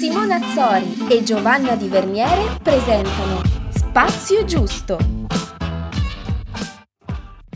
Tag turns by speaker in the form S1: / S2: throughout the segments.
S1: Simona Azzori e Giovanna Di Verniere presentano Spazio Giusto.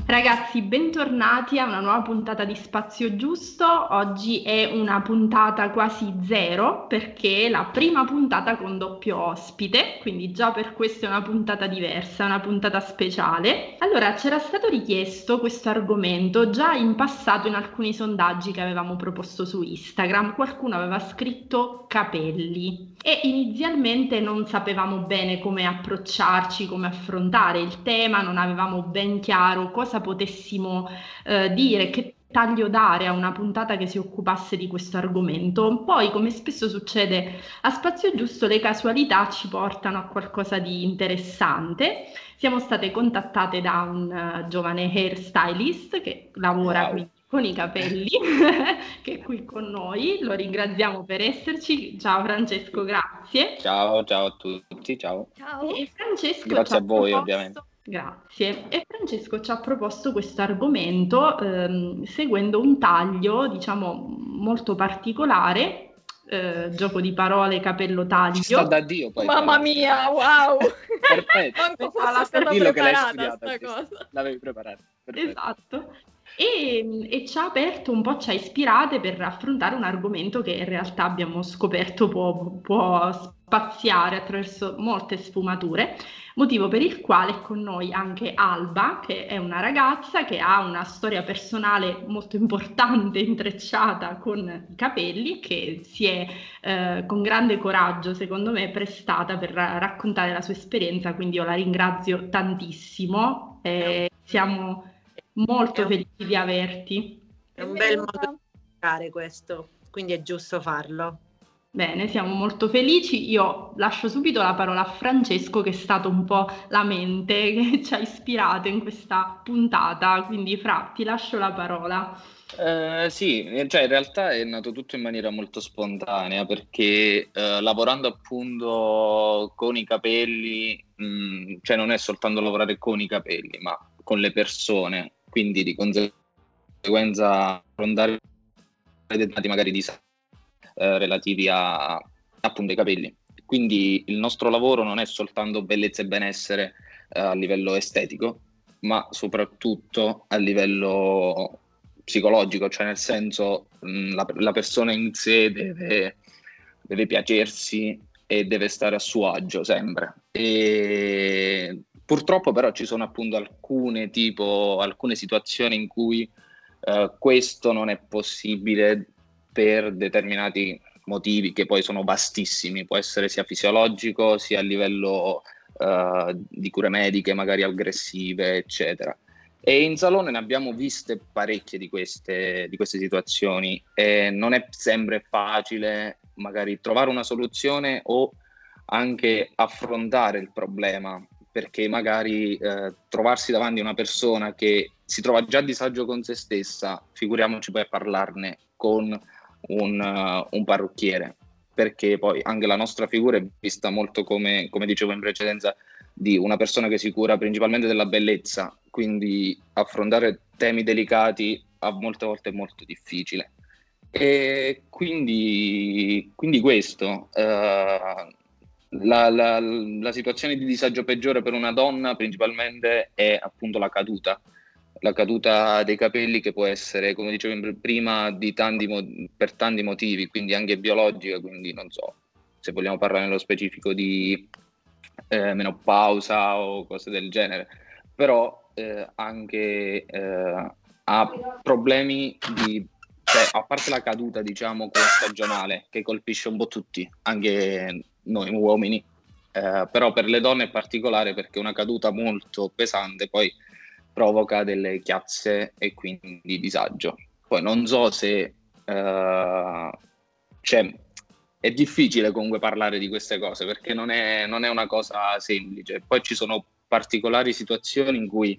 S2: Ragazzi, bentornati a una nuova puntata di Spazio Giusto. Oggi è una puntata quasi zero perché è la prima puntata con doppio ospite, quindi già per questo è una puntata diversa, una puntata speciale. Allora, c'era stato richiesto questo argomento già in passato in alcuni sondaggi che avevamo proposto su Instagram. Qualcuno aveva scritto capelli e inizialmente non sapevamo bene come approcciarci, come affrontare il tema, non avevamo ben chiaro cosa cosa potessimo eh, dire, che taglio dare a una puntata che si occupasse di questo argomento. Poi, come spesso succede a Spazio Giusto, le casualità ci portano a qualcosa di interessante. Siamo state contattate da un uh, giovane hairstylist che lavora wow. qui con i capelli, che è qui con noi. Lo ringraziamo per esserci. Ciao Francesco, grazie.
S3: Ciao, ciao a tutti, ciao.
S2: Ciao. E Francesco
S3: grazie a voi, proposto... ovviamente.
S2: Grazie. E Francesco ci ha proposto questo argomento ehm, seguendo un taglio, diciamo, molto particolare, eh, gioco di parole, capello taglio. Ci
S3: sta da Dio poi.
S4: Mamma mia, wow!
S3: Perfetto.
S4: Manco fosse stata preparata sta cosa.
S3: L'avevi preparata.
S2: Perfetto. Esatto. E, e, ci ha aperto un po', ci ha ispirate per affrontare un argomento che in realtà abbiamo scoperto può, può spaziare attraverso molte sfumature, motivo per il quale è con noi anche Alba, che è una ragazza che ha una storia personale molto importante intrecciata con i capelli, che si è eh, con grande coraggio, secondo me, prestata per raccontare la sua esperienza, quindi io la ringrazio tantissimo. Eh, siamo molto un... felici di averti.
S4: È un bel modo di fare questo, quindi è giusto farlo.
S2: Bene, siamo molto felici. Io lascio subito la parola a Francesco, che è stato un po' la mente che ci ha ispirato in questa puntata. Quindi, Fra, ti lascio la parola.
S3: Eh, sì, cioè in realtà è nato tutto in maniera molto spontanea perché eh, lavorando appunto con i capelli, mh, mm, cioè non è soltanto lavorare con i capelli, ma con le persone, quindi di conseguenza affrontare determinati magari disagi eh, relativi a, appunto ai capelli. Quindi il nostro lavoro non è soltanto bellezza e benessere eh, a livello estetico, ma soprattutto a livello psicologico, cioè nel senso mh, la, la, persona in sé deve, deve piacersi e deve stare a suo agio sempre. E Purtroppo però ci sono appunto alcune, tipo, alcune situazioni in cui eh, questo non è possibile per determinati motivi che poi sono vastissimi, può essere sia fisiologico sia a livello eh, di cure mediche, magari aggressive, eccetera. E in salone ne abbiamo viste parecchie di queste, di queste situazioni e non è sempre facile magari trovare una soluzione o anche affrontare il problema perché magari eh, trovarsi davanti a una persona che si trova già a disagio con se stessa, figuriamoci poi a parlarne con un, uh, un parrucchiere, perché poi anche la nostra figura è vista molto come, come dicevo in precedenza, di una persona che si cura principalmente della bellezza, quindi affrontare temi delicati a molte volte è molto difficile. E quindi, quindi questo, uh, la, la, la, situazione di disagio peggiore per una donna principalmente è appunto la caduta, la caduta dei capelli che può essere, come dicevo prima, tanti, per tanti motivi, quindi anche biologica, quindi non so se vogliamo parlare nello specifico di eh, menopausa o cose del genere, però eh, anche eh, ha problemi di cioè, a parte la caduta, diciamo, quella stagionale, che colpisce un po' tutti, anche noi uomini, eh, però per le donne è particolare perché una caduta molto pesante poi provoca delle chiazze e quindi disagio. Poi non so se... Eh, cioè, è difficile comunque parlare di queste cose perché non è, non è una cosa semplice. Poi ci sono particolari situazioni in cui,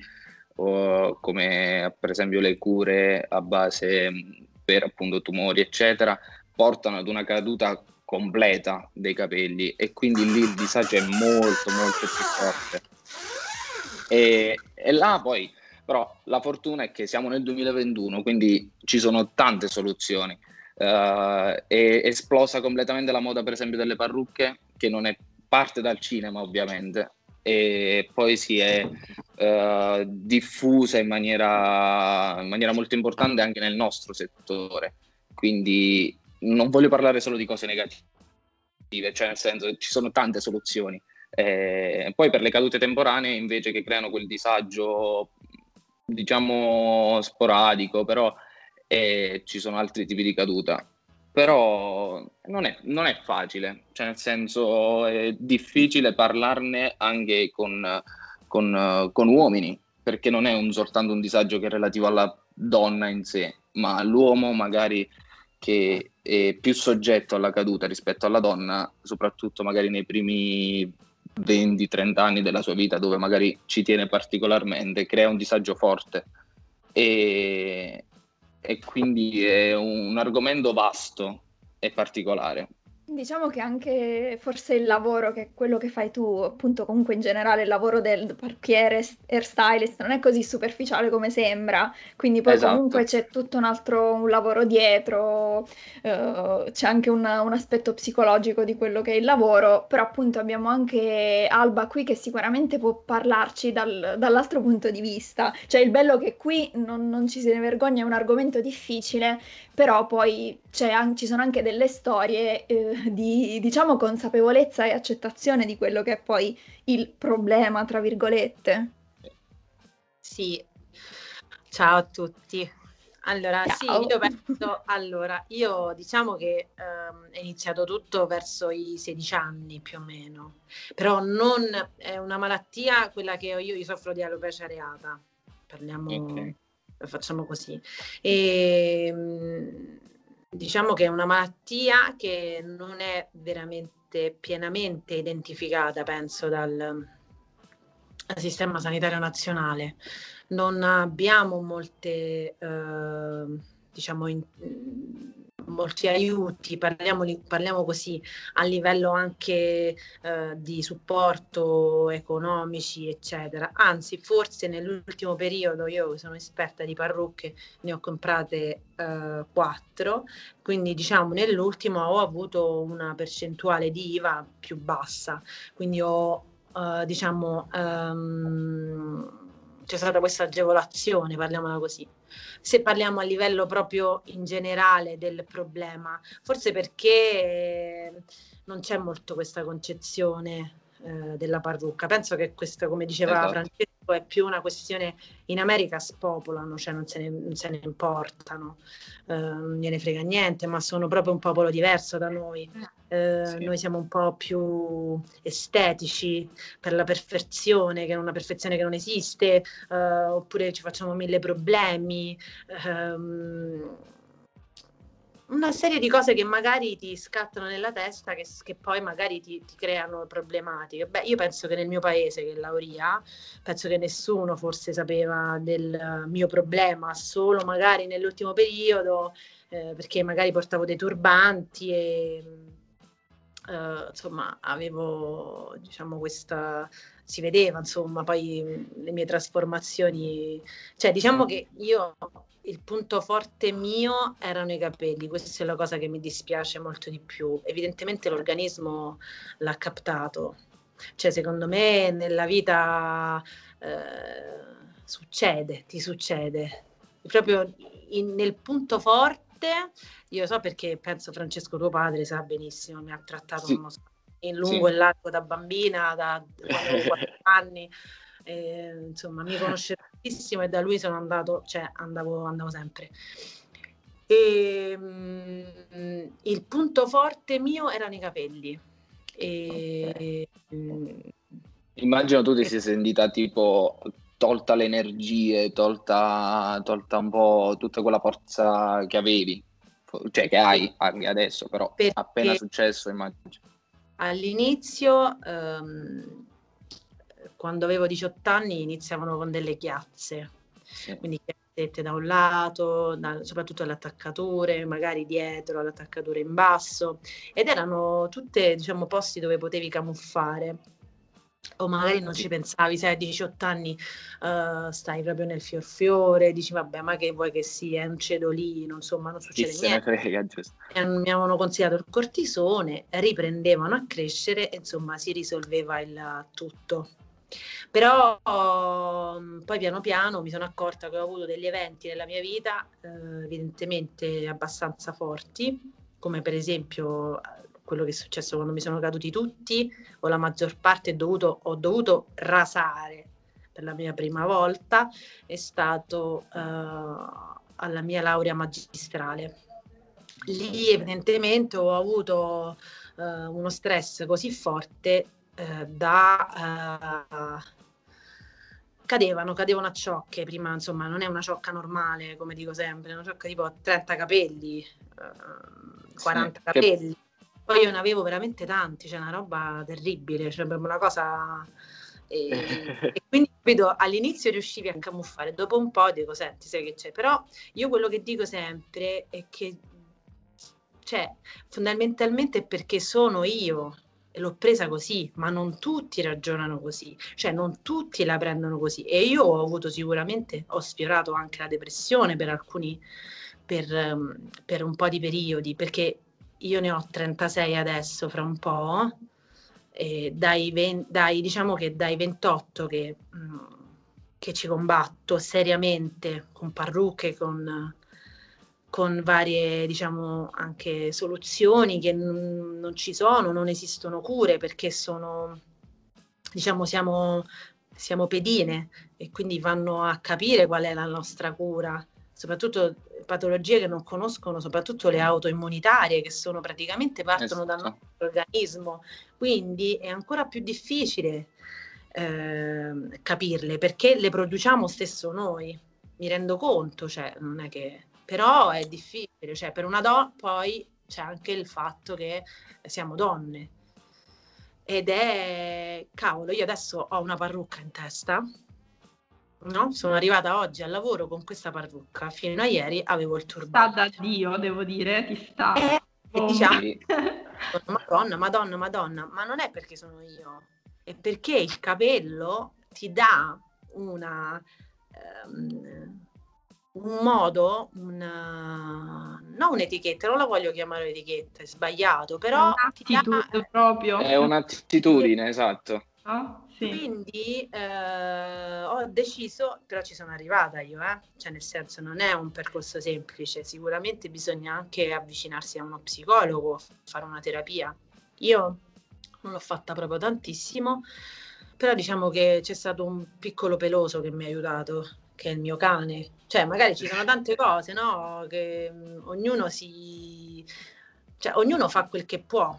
S3: oh, come per esempio le cure a base per appunto tumori, eccetera, portano ad una caduta completa dei capelli e quindi lì il disagio è molto molto più forte. E, e là poi, però la fortuna è che siamo nel 2021, quindi ci sono tante soluzioni. Uh, è esplosa completamente la moda, per esempio, delle parrucche, che non è parte dal cinema, ovviamente, e poi si è uh, diffusa in maniera, in maniera molto importante anche nel nostro settore. Quindi non voglio parlare solo di cose negative, cioè nel senso ci sono tante soluzioni. Eh, poi per le cadute temporanee invece che creano quel disagio diciamo sporadico, però eh, ci sono altri tipi di caduta. Però non è, non è, facile, cioè nel senso è difficile parlarne anche con, con, con uomini, perché non è un, soltanto un disagio che è relativo alla donna in sé, ma l'uomo magari che è più soggetto alla caduta rispetto alla donna, soprattutto magari nei primi 20-30 anni della sua vita dove magari ci tiene particolarmente, crea un disagio forte e, e quindi è un argomento vasto e particolare.
S5: Diciamo che anche forse il lavoro, che è quello che fai tu, appunto comunque in generale il lavoro del parrucchiere, hairstylist, non è così superficiale come sembra, quindi poi esatto. comunque c'è tutto un altro un lavoro dietro, uh, c'è anche un, un, aspetto psicologico di quello che è il lavoro, però appunto abbiamo anche Alba qui che sicuramente può parlarci dal, dall'altro punto di vista, cioè il bello che qui non, non ci se ne vergogna, è un argomento difficile, però poi ci sono anche delle storie eh, di, diciamo, consapevolezza e accettazione di quello che è poi il problema, tra virgolette.
S4: Sì, ciao a tutti. Allora, Ciao. sì, io penso, allora, io diciamo che ehm, è iniziato tutto verso i 16 anni più o meno, però non è una malattia quella che io, io soffro di alopecia areata, parliamo, okay. facciamo così. E, ehm, diciamo che è una malattia che non è veramente pienamente identificata, penso, dal, dal sistema sanitario nazionale. Non abbiamo molte, eh, diciamo, in, molti aiuti, parliamo, così a livello anche eh, di supporto economici, eccetera. Anzi, forse nell'ultimo periodo io sono esperta di parrucche, ne ho comprate eh, quattro, quindi diciamo nell'ultimo ho avuto una percentuale di IVA più bassa, quindi ho eh, diciamo um, c'è stata questa agevolazione, parliamola così. Se parliamo a livello proprio in generale del problema, forse perché non c'è molto questa concezione eh, della parrucca. Penso che questo, come diceva esatto. Francesco, è più una questione in America spopolano, cioè non se ne, non se ne importano, eh, non gliene frega niente, ma sono proprio un popolo diverso da noi. Eh, sì. Noi siamo un po' più estetici per la perfezione, che è una perfezione che non esiste, eh, oppure ci facciamo mille problemi. Ehm, una serie di cose che magari ti scattano nella testa che, che poi magari ti, ti, creano problematiche. Beh, io penso che nel mio paese, che è Lauria, penso che nessuno forse sapeva del mio problema, solo magari nell'ultimo periodo, eh, perché magari portavo dei turbanti e eh, insomma avevo diciamo questa si vedeva insomma poi le mie trasformazioni. Cioè diciamo che io il punto forte mio erano i capelli, questa è la cosa che mi dispiace molto di più. Evidentemente l'organismo l'ha captato, cioè secondo me nella vita eh, succede, ti succede, proprio in, nel punto forte, io so perché penso Francesco tuo padre sa benissimo, mi ha trattato sì. in lungo sì. e largo da bambina, da quando avevo 4 anni e, insomma mi conosce tantissimo e da lui sono andato, cioè andavo, andavo sempre. E, mh, il punto forte mio erano i capelli. E,
S3: okay. Immagino tu ti sia sentita tipo tolta le energie, tolta, tolta un po' tutta quella forza che avevi, cioè che hai anche adesso, però Perché appena successo immagino.
S4: All'inizio um, quando avevo 18 anni iniziavano con delle chiazze, sì. quindi chiazzette da un lato, da, soprattutto alle attaccature, magari dietro alle attaccature in basso, ed erano tutte diciamo, posti dove potevi camuffare. O magari non ci pensavi, sai, a 18 anni uh, stai proprio nel fior fiore, dici vabbè ma che vuoi che sia, è un cedolino, insomma non succede Chi niente. Frega, e mi avevano consigliato il cortisone, riprendevano a crescere insomma si risolveva il tutto. Però um, poi piano piano mi sono accorta che ho avuto degli eventi nella mia vita eh, evidentemente abbastanza forti, come per esempio quello che è successo quando mi sono caduti tutti o la maggior parte dovuto, ho dovuto rasare per la mia prima volta è stato uh, alla mia laurea magistrale. Lì evidentemente ho avuto uh, uno stress così forte uh, da cadevano, cadevano a ciocche prima, insomma, non è una ciocca normale, come dico sempre, è una ciocca tipo 30 capelli, 40 sì, capelli. Poi io ne avevo veramente tanti, cioè una roba terribile, cioè una cosa... E, e quindi vedo all'inizio riuscivi a camuffare, dopo un po' dico senti, sai che c'è, però io quello che dico sempre è che cioè, fondamentalmente è perché sono io e l'ho presa così, ma non tutti ragionano così, cioè non tutti la prendono così. E io ho avuto sicuramente, ho sfiorato anche la depressione per alcuni, per, per un po' di periodi, perché io ne ho 36 adesso, fra un po', dai, 20, dai diciamo che dai 28 che, mm, che, ci combatto seriamente con parrucche, con, con varie, diciamo, anche soluzioni che n- non ci sono, non esistono cure perché sono, diciamo, siamo, siamo pedine e quindi vanno a capire qual è la nostra cura, soprattutto patologie che non conoscono, soprattutto le autoimmunitarie, che sono praticamente partono esatto. dal nostro organismo. Quindi è ancora più difficile eh, capirle perché le produciamo stesso noi. Mi rendo conto, cioè, non è che... però è difficile, cioè, per una donna poi c'è anche il fatto che siamo donne. Ed è, cavolo, io adesso ho una parrucca in testa, No? Sono arrivata oggi al lavoro con questa parrucca, fino a ieri avevo il turbante.
S2: Sta da Dio, devo dire, ti sta.
S4: Eh, oh. diciamo, madonna, madonna, madonna, ma non è perché sono io, è perché il capello ti dà una, um, un modo, una, non un'etichetta, non la voglio chiamare etichetta, è sbagliato, però...
S2: Un'attitudine dà, proprio.
S3: È un'attitudine, esatto.
S2: Ah, sì.
S4: Quindi eh, ho deciso, però ci sono arrivata io, eh? cioè nel senso non è un percorso semplice, sicuramente bisogna anche avvicinarsi a uno psicologo, fare una terapia. Io non l'ho fatta proprio tantissimo, però diciamo che c'è stato un piccolo peloso che mi ha aiutato, che è il mio cane. Cioè magari ci sono tante cose, no? Che mh, mm, ognuno si... Cioè, ognuno fa quel che può,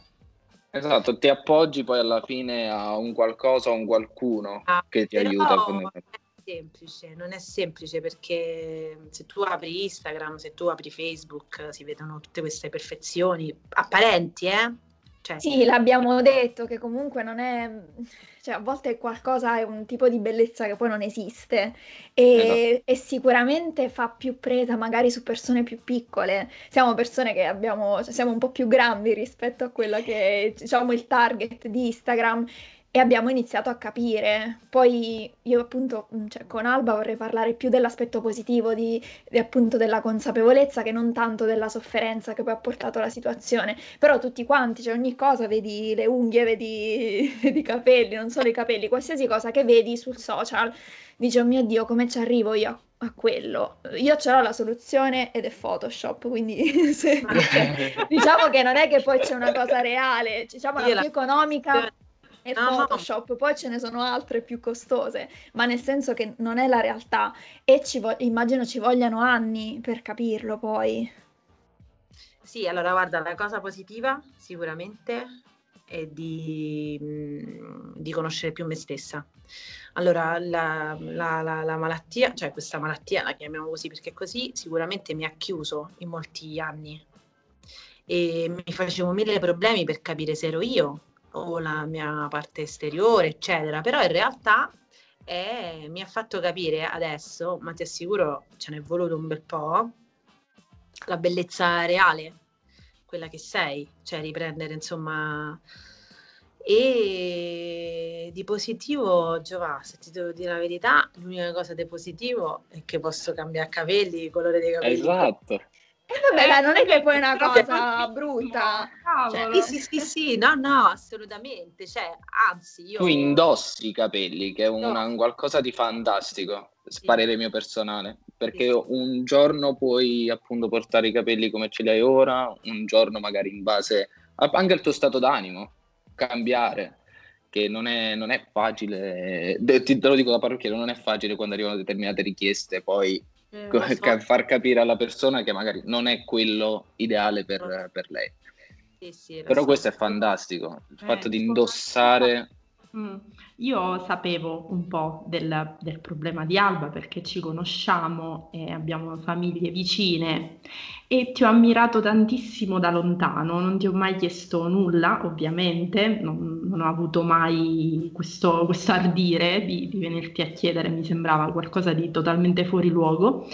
S3: Esatto, ti appoggi poi alla fine a un qualcosa, a un qualcuno ah, che ti aiuta.
S4: Non è semplice, non è semplice perché se tu apri Instagram, se tu apri Facebook, si vedono tutte queste perfezioni apparenti, eh?
S5: Cioè, sì, l'abbiamo detto che comunque non è, cioè a volte qualcosa è un tipo di bellezza che poi non esiste e, esatto. e, sicuramente fa più presa magari su persone più piccole. Siamo persone che abbiamo, cioè siamo un po' più grandi rispetto a quello che è diciamo il target di Instagram e abbiamo iniziato a capire. Poi io appunto mm, cioè, con Alba vorrei parlare più dell'aspetto positivo di, di, appunto della consapevolezza che non tanto della sofferenza che poi ha portato la situazione. Però tutti quanti, cioè ogni cosa, vedi le unghie, vedi, vedi i capelli, non solo i capelli, qualsiasi cosa che vedi sul social, dici oh mio Dio come ci arrivo io a quello. Io ce l'ho la soluzione ed è Photoshop, quindi se, cioè, diciamo che non è che poi c'è una cosa reale, diciamo la più economica e no. Photoshop, poi ce ne sono altre più costose, ma nel senso che non è la realtà e ci vo- immagino ci vogliano anni per capirlo poi.
S4: Sì, allora guarda, la cosa positiva sicuramente è di, di conoscere più me stessa. Allora, la, la, la, la, malattia, cioè questa malattia, la chiamiamo così perché così, sicuramente mi ha chiuso in molti anni e mi facevo mille problemi per capire se ero io o la mia parte esteriore, eccetera, però in realtà eh, mi ha fatto capire adesso, ma ti assicuro ce n'è voluto un bel po', la bellezza reale, quella che sei, cioè riprendere insomma E di positivo, Giovanni, se ti devo dire la verità, l'unica cosa di positivo è che posso cambiare capelli, colore dei capelli.
S3: Esatto.
S5: E eh, vabbè, dai, non è che poi è una cosa brutta.
S4: Cioè, sì, sì, sì, sì, no, no, assolutamente. Cioè, anzi, io...
S3: Tu indossi i capelli, che è una, no. qualcosa di fantastico, parere sì. mio personale. Perché sì. un giorno puoi appunto portare i capelli come ce li hai ora, un giorno magari in base anche al tuo stato d'animo, cambiare che non è, non è facile, te lo dico da parrucchiere, non è facile quando arrivano determinate richieste poi eh, so. far capire alla persona che magari non è quello ideale per, per lei. Sì, sì, Però so. questo è fantastico, il eh, fatto di indossare...
S2: Mm. Io sapevo un po' del, del, problema di Alba perché ci conosciamo e abbiamo famiglie vicine e ti ho ammirato tantissimo da lontano, non ti ho mai chiesto nulla, ovviamente, non, non ho avuto mai questo, questo ardire di, di venirti a chiedere, mi sembrava qualcosa di totalmente fuori luogo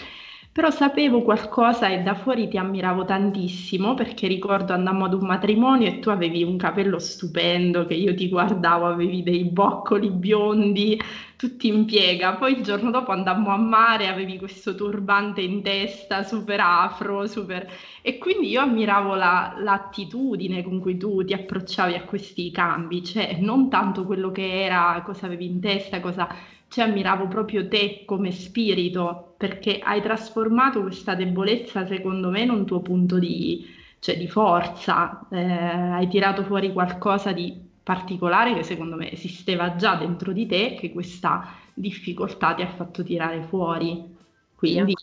S2: però sapevo qualcosa e da fuori ti ammiravo tantissimo perché ricordo andammo ad un matrimonio e tu avevi un capello stupendo che io ti guardavo, avevi dei boccoli biondi, tutti in piega, poi il giorno dopo andammo a mare, avevi questo turbante in testa, super afro, super... e quindi io ammiravo la, l'attitudine con cui tu ti approcciavi a questi cambi, cioè non tanto quello che era, cosa avevi in testa, cosa cioè ammiravo proprio te come spirito, perché hai trasformato questa debolezza, secondo me, in un tuo punto di, cioè, di forza, eh, hai tirato fuori qualcosa di particolare che secondo me esisteva già dentro di te, che questa difficoltà ti ha fatto tirare fuori. Quindi...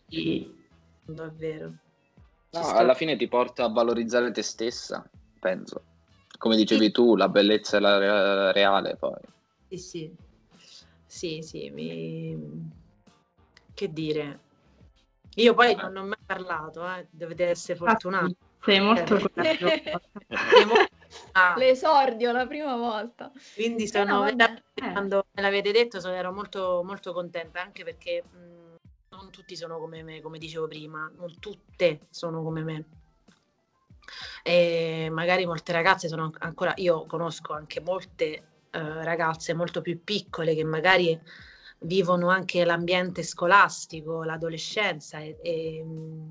S4: Davvero.
S3: No, alla fine ti porta a valorizzare te stessa, penso. Come dicevi tu, la bellezza è la reale poi.
S4: Sì, sì. Sì, sì, mi... che dire. Io poi non ho mai parlato, eh. dovete essere fortunati.
S2: Sei molto coraggiosa.
S5: L'esordio la prima volta.
S4: Quindi sono eh no, eh. quando me l'avete detto sono, ero molto, molto contenta anche perché mh, non tutti sono come me, come dicevo prima, non tutte sono come me. E magari molte ragazze sono ancora, io conosco anche molte eh, ragazze molto più piccole che magari vivono anche l'ambiente scolastico, l'adolescenza e, e mm,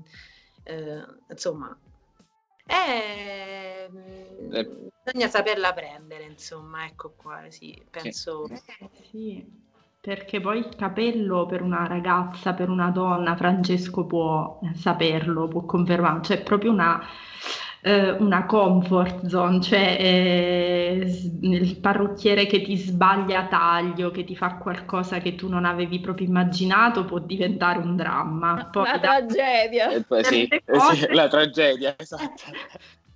S4: eh, insomma eh, eh, bisogna saperla prendere insomma ecco qua sì penso
S2: sì. sì. Perché poi il capello per una ragazza, per una donna, Francesco può saperlo, può confermare, cioè è proprio una, eh, una comfort zone, cioè eh, il parrucchiere che ti sbaglia taglio, che ti fa qualcosa che tu non avevi proprio immaginato, può diventare un dramma.
S5: Poi, la da... tragedia.
S3: Eh, poi, sì, cose... sì, la tragedia, esatto.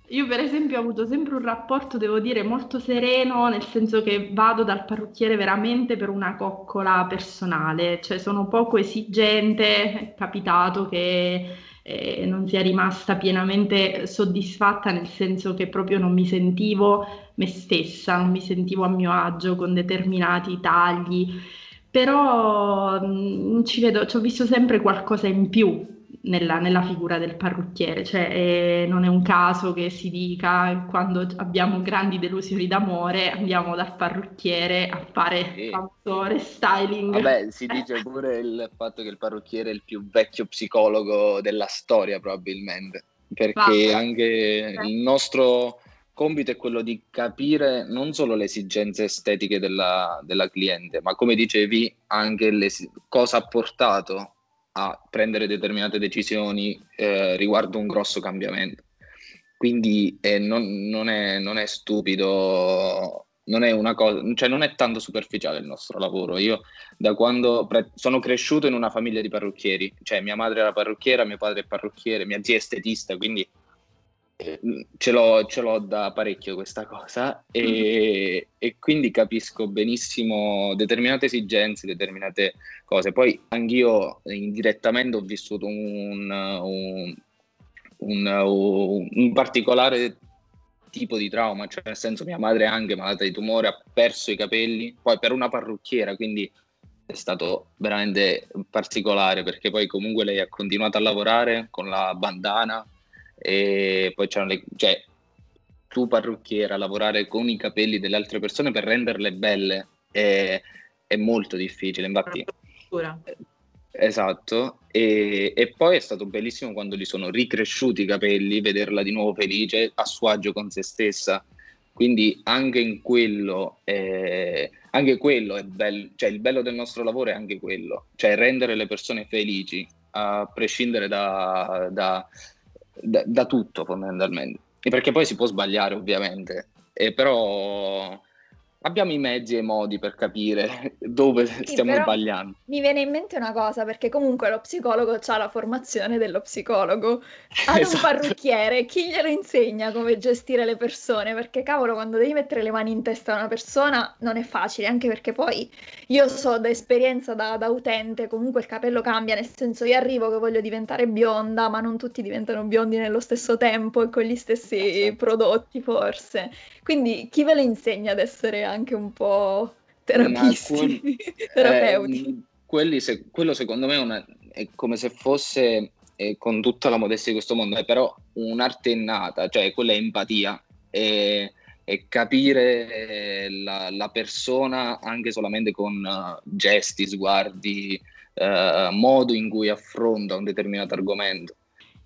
S2: Io per esempio ho avuto sempre un rapporto, devo dire, molto sereno, nel senso che vado dal parrucchiere veramente per una coccola personale, cioè sono poco esigente, è capitato che eh, non sia rimasta pienamente soddisfatta, nel senso che proprio non mi sentivo me stessa, non mi sentivo a mio agio con determinati tagli, però mh, mm, ci vedo, ci ho visto sempre qualcosa in più nella, nella, figura del parrucchiere, cioè eh, non è un caso che si dica quando abbiamo grandi delusioni d'amore andiamo dal parrucchiere a fare sì. fattore styling.
S3: Vabbè, si dice pure il fatto che il parrucchiere è il più vecchio psicologo della storia probabilmente, perché Va. anche il nostro compito è quello di capire non solo le esigenze estetiche della, della cliente, ma come dicevi anche le, cosa ha portato a prendere determinate decisioni eh, riguardo un grosso cambiamento. Quindi eh, non, non, è, non, è, stupido, non è una cosa, cioè non è tanto superficiale il nostro lavoro. Io da quando pre- sono cresciuto in una famiglia di parrucchieri, cioè mia madre era parrucchiera, mio padre è parrucchiere, mia zia è estetista, quindi ce l'ho, ce l'ho, da parecchio questa cosa e, mm-hmm. e, quindi capisco benissimo determinate esigenze, determinate cose. Poi anch'io indirettamente ho vissuto un, un, un, un particolare tipo di trauma, cioè nel senso mia madre è anche malata di tumore, ha perso i capelli, poi per una parrucchiera, quindi è stato veramente particolare perché poi comunque lei ha continuato a lavorare con la bandana e poi c'erano le... Cioè, tu parrucchiera lavorare con i capelli delle altre persone per renderle belle è, è molto difficile. Infatti, esatto. E, e, poi è stato bellissimo quando gli sono ricresciuti i capelli, vederla di nuovo felice, a suo agio con se stessa. Quindi anche in quello, è, anche quello è bello, cioè il bello del nostro lavoro è anche quello, cioè rendere le persone felici, a prescindere da, da, da, da tutto fondamentalmente. E perché poi si può sbagliare ovviamente, e però abbiamo i mezzi e i modi per capire dove sì, stiamo sbagliando.
S5: Mi viene in mente una cosa, perché comunque lo psicologo ha la formazione dello psicologo. Ad esatto. un parrucchiere, chi glielo insegna come gestire le persone? Perché cavolo, quando devi mettere le mani in testa a una persona non è facile, anche perché poi io so da esperienza da, da utente, comunque il capello cambia, nel senso io arrivo che voglio diventare bionda, ma non tutti diventano biondi nello stesso tempo e con gli stessi esatto. prodotti forse. Quindi chi ve lo insegna ad essere anche un po' terapisti, alcun, terapeuti?
S3: Eh, quelli se, quello secondo me è, una, è, come se fosse, eh, con tutta la modestia di questo mondo, è però un'arte innata, cioè quella è empatia. E, e capire la, la, persona anche solamente con uh, gesti, sguardi, uh, modo in cui affronta un determinato argomento.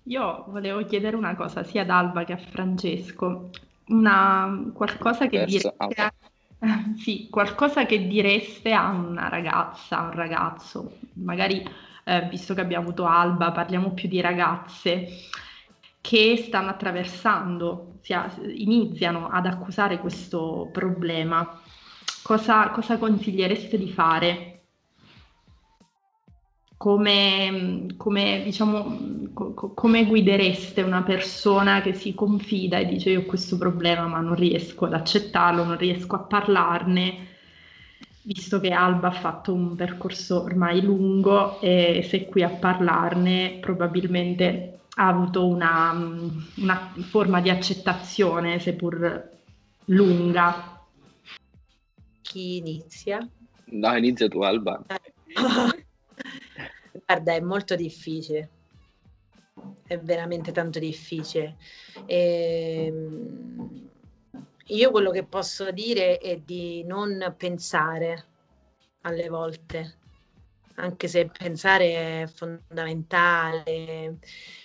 S2: Io volevo chiedere una cosa sia ad Alba che a Francesco una, qualcosa che direste a, sì, qualcosa che direste a una ragazza, a un ragazzo, magari eh, visto che abbiamo avuto Alba, parliamo più di ragazze che stanno attraversando, si, iniziano ad accusare questo problema. Cosa, cosa consigliereste di fare? Come, come, diciamo, co- come guidereste una persona che si confida e dice io ho questo problema ma non riesco ad accettarlo, non riesco a parlarne, visto che Alba ha fatto un percorso ormai lungo e se qui a parlarne probabilmente ha avuto una, una forma di accettazione, seppur lunga.
S4: Chi inizia?
S3: No, inizia tu Alba.
S4: Guarda, è molto difficile, è veramente tanto difficile. E, ehm, io quello che posso dire è di non pensare alle volte, anche se pensare è fondamentale,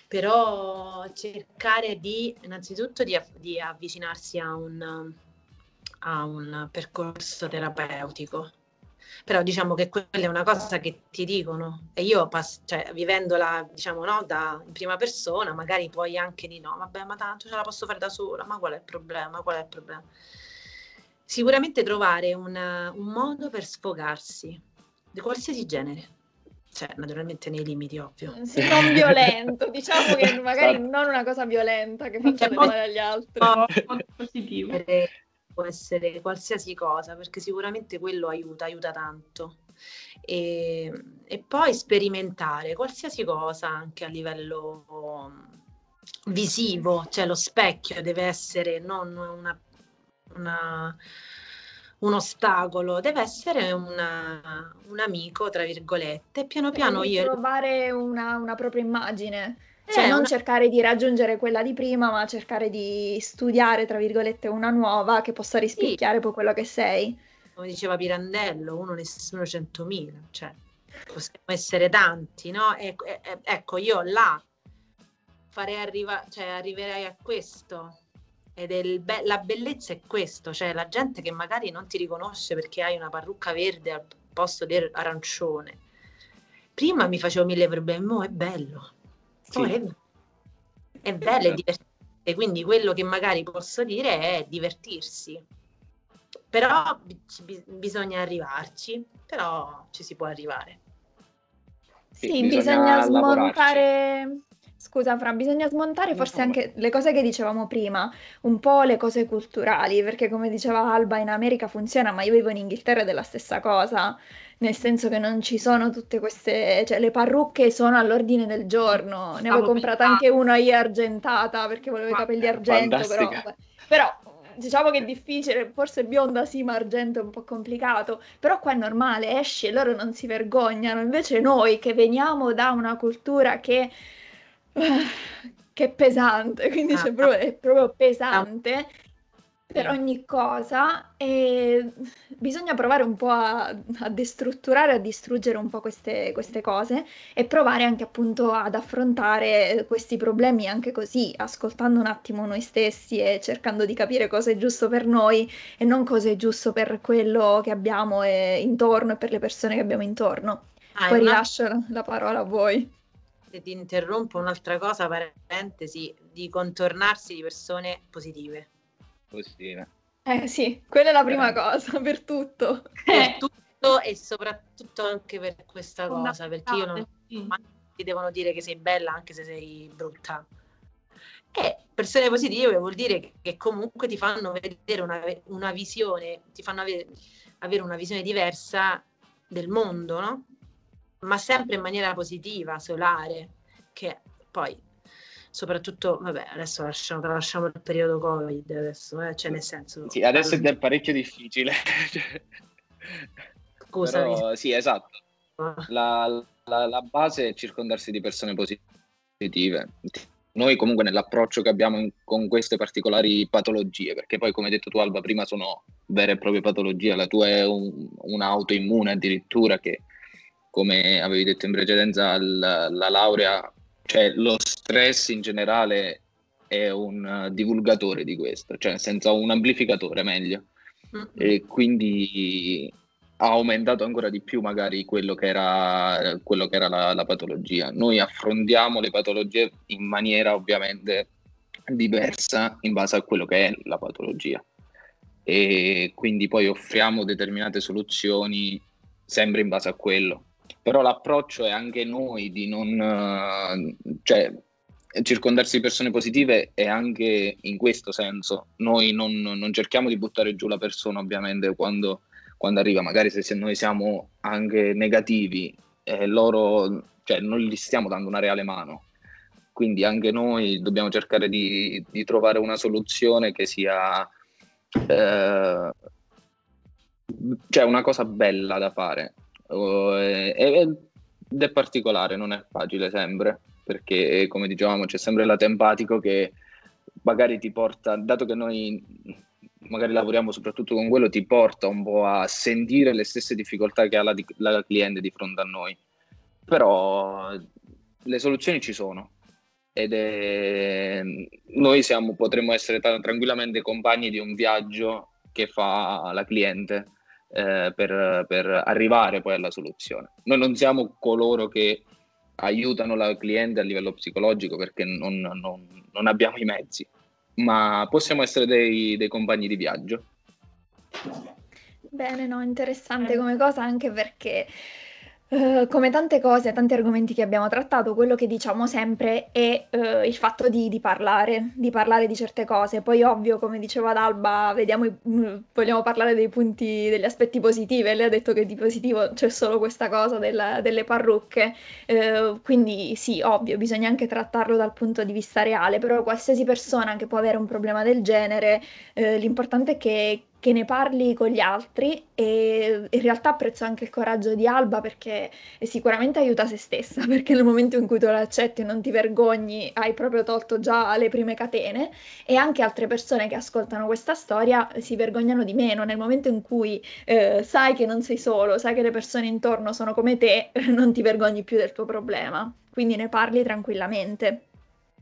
S4: però cercare di innanzitutto di, di avvicinarsi a un, a un percorso terapeutico però diciamo che quella è una cosa che ti dicono e io pass- cioè, vivendola diciamo no, da in prima persona magari poi anche di no, vabbè ma tanto ce la posso fare da sola, ma qual è il problema, qual è il problema? Sicuramente trovare una, un modo per sfogarsi di qualsiasi genere, cioè naturalmente nei limiti ovvio.
S5: Sì, non violento, diciamo che magari esatto. non una cosa violenta che faccia male agli altri. No,
S4: positivo può essere qualsiasi cosa, perché sicuramente quello aiuta, aiuta tanto. E, e poi sperimentare qualsiasi cosa anche a livello visivo, cioè lo specchio deve essere non una, una, un ostacolo, deve essere una, un amico, tra virgolette. Piano piano io...
S5: Trovare una, una propria immagine. Cioè, non una... cercare di raggiungere quella di prima, ma cercare di studiare, tra virgolette, una nuova che possa rispecchiare sì. poi quello che sei.
S4: Come diceva Pirandello, uno nessuno centomila, cioè possiamo essere tanti, no? E, e, ecco, io là farei arrivare, cioè arriverei a questo. Ed è be- la bellezza è questo, cioè la gente che magari non ti riconosce perché hai una parrucca verde al posto di arancione. Prima mi facevo mille problemi, mo è bello sì. è, è bello e divertente, quindi quello che magari posso dire è divertirsi. Però b- bisogna arrivarci, però ci si può arrivare.
S5: Sì, sì bisogna, bisogna smontare... Scusa Fra, bisogna smontare forse anche le cose che dicevamo prima, un po' le cose culturali, perché come diceva Alba in America funziona, ma io vivo in Inghilterra ed è la stessa cosa nel senso che non ci sono tutte queste, cioè le parrucche sono all'ordine del giorno, ne avevo comprata anche una io argentata perché volevo i capelli argento, però, però diciamo che è difficile, forse bionda sì, ma argento è un po' complicato, però qua è normale, esce, loro non si vergognano, invece noi che veniamo da una cultura che, che è pesante, quindi ah, proprio, è proprio pesante, per ogni cosa e bisogna provare un po' a, a destrutturare, a distruggere un po' queste, queste, cose e provare anche appunto ad affrontare questi problemi anche così, ascoltando un attimo noi stessi e cercando di capire cosa è giusto per noi e non cosa è giusto per quello che abbiamo intorno e per le persone che abbiamo intorno. Ah, Poi rilascio una... la parola a voi.
S4: Se ti interrompo un'altra cosa, parentesi, di contornarsi di persone positive
S3: positive.
S5: Eh sì, quella è la prima eh. cosa, per tutto.
S4: Per eh. tutto e soprattutto anche per questa cosa, perché io non ti devono dire che sei bella anche se sei brutta. E persone positive vuol dire che, che comunque ti fanno vedere una, una visione, ti fanno avere, avere una visione diversa del mondo, no? Ma sempre in maniera positiva, solare, che poi soprattutto, vabbè, adesso lasciamo, tralasciamo il periodo Covid, adesso, eh, cioè nel senso...
S3: Sì, adesso è parecchio difficile.
S4: Scusami.
S3: Però, sì, esatto. Ah. La, la, la, base è circondarsi di persone positive. Noi comunque nell'approccio che abbiamo in, con queste particolari patologie, perché poi come hai detto tu Alba, prima sono vere e proprie patologie, la tua è un, un'autoimmune addirittura che come avevi detto in precedenza la, la laurea cioè lo stress in generale è un divulgatore di questo, cioè senza un amplificatore meglio. Mm-hmm. E quindi ha aumentato ancora di più magari quello che era, quello che era la, la, patologia. Noi affrontiamo le patologie in maniera ovviamente diversa in base a quello che è la patologia e quindi poi offriamo determinate soluzioni sempre in base a quello però l'approccio è anche noi di non, uh, cioè circondarsi di persone positive è anche in questo senso, noi non, non cerchiamo di buttare giù la persona ovviamente quando, quando arriva, magari se, se, noi siamo anche negativi, eh, loro, cioè non gli stiamo dando una reale mano, quindi anche noi dobbiamo cercare di, di trovare una soluzione che sia eh, cioè una cosa bella da fare ed è particolare, non è facile sempre, perché come dicevamo c'è sempre lato empatico che magari ti porta, dato che noi magari lavoriamo soprattutto con quello, ti porta un po' a sentire le stesse difficoltà che ha la, la cliente di fronte a noi. Però le soluzioni ci sono ed è, noi siamo, potremmo essere tranquillamente compagni di un viaggio che fa la cliente eh, per, per, arrivare poi alla soluzione. Noi non siamo coloro che aiutano la cliente a livello psicologico perché non, non, non abbiamo i mezzi, ma possiamo essere dei, dei compagni di viaggio.
S5: Bene, no, interessante come cosa anche perché Uh, come tante cose, tanti argomenti che abbiamo trattato, quello che diciamo sempre è uh, il fatto di, di, parlare, di parlare di certe cose. Poi, ovvio, come diceva ad Alba, vediamo, uh, vogliamo parlare dei punti, degli aspetti positivi. Lei ha detto che di positivo c'è solo questa cosa della, delle parrucche. quindi, sì, ovvio, bisogna anche trattarlo dal punto di vista reale. Però, qualsiasi persona che può avere un problema del genere, l'importante è che che ne parli con gli altri e in realtà apprezzo anche il coraggio di Alba perché sicuramente aiuta se stessa, perché nel momento in cui tu l'accetti e non ti vergogni hai proprio tolto già le prime catene e anche altre persone che ascoltano questa storia si vergognano di meno, nel momento in cui eh, sai che non sei solo, sai che le persone intorno sono come te, non ti vergogni più del tuo problema, quindi ne parli tranquillamente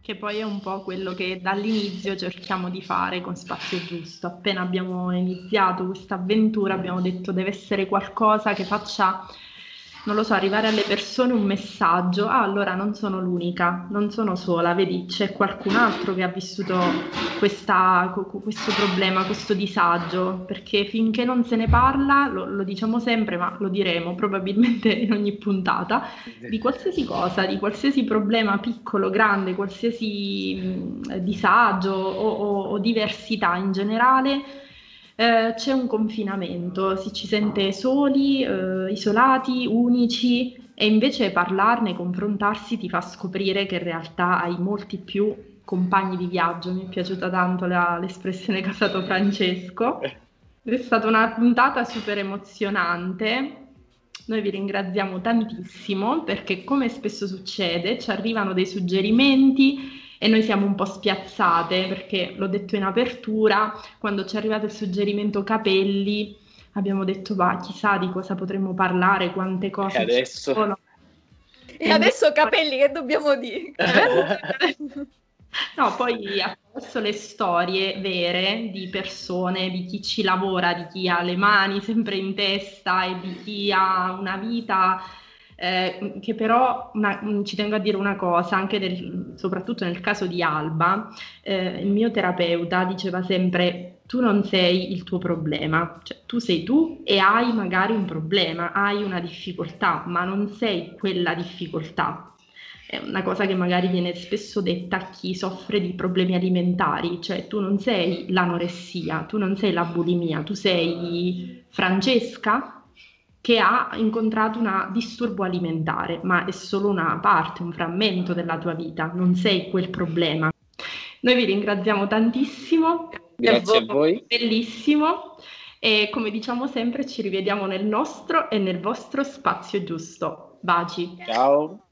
S2: che poi è un po' quello che dall'inizio cerchiamo di fare con Spazio Giusto. Appena abbiamo iniziato questa avventura abbiamo detto deve essere qualcosa che faccia non lo so, arrivare alle persone un messaggio, ah allora non sono l'unica, non sono sola, vedi c'è qualcun altro che ha vissuto questa, questo problema, questo disagio, perché finché non se ne parla, lo, lo, diciamo sempre, ma lo diremo probabilmente in ogni puntata, di qualsiasi cosa, di qualsiasi problema piccolo, grande, qualsiasi mh, disagio o, o, o diversità in generale, eh, c'è un confinamento, si ci sente soli, eh, isolati, unici e invece parlarne, confrontarsi ti fa scoprire che in realtà hai molti più compagni di viaggio. Mi è piaciuta tanto la, l'espressione che ha usato Francesco. È stata una puntata super emozionante. Noi vi ringraziamo tantissimo perché come spesso succede ci arrivano dei suggerimenti e noi siamo un po' spiazzate perché l'ho detto in apertura, quando ci è arrivato il suggerimento capelli abbiamo detto va chissà di cosa potremmo parlare, quante cose
S3: e adesso... sono.
S5: E adesso capelli che dobbiamo dire?
S2: No, poi attraverso le storie vere di persone, di chi ci lavora, di chi ha le mani sempre in testa e di chi ha una vita eh, che però una, ci tengo a dire una cosa, anche del, soprattutto nel caso di Alba, eh, il mio terapeuta diceva sempre tu non sei il tuo problema, cioè tu sei tu e hai magari un problema, hai una difficoltà, ma non sei quella difficoltà, è una cosa che magari viene spesso detta a chi soffre di problemi alimentari, cioè tu non sei l'anoressia, tu non sei la bulimia, tu sei Francesca che ha incontrato un disturbo alimentare, ma è solo una parte, un frammento della tua vita, non sei quel problema. Noi vi ringraziamo tantissimo.
S3: Grazie a voi.
S2: Bellissimo. E come diciamo sempre, ci rivediamo nel nostro e nel vostro spazio giusto. Baci.
S3: Ciao.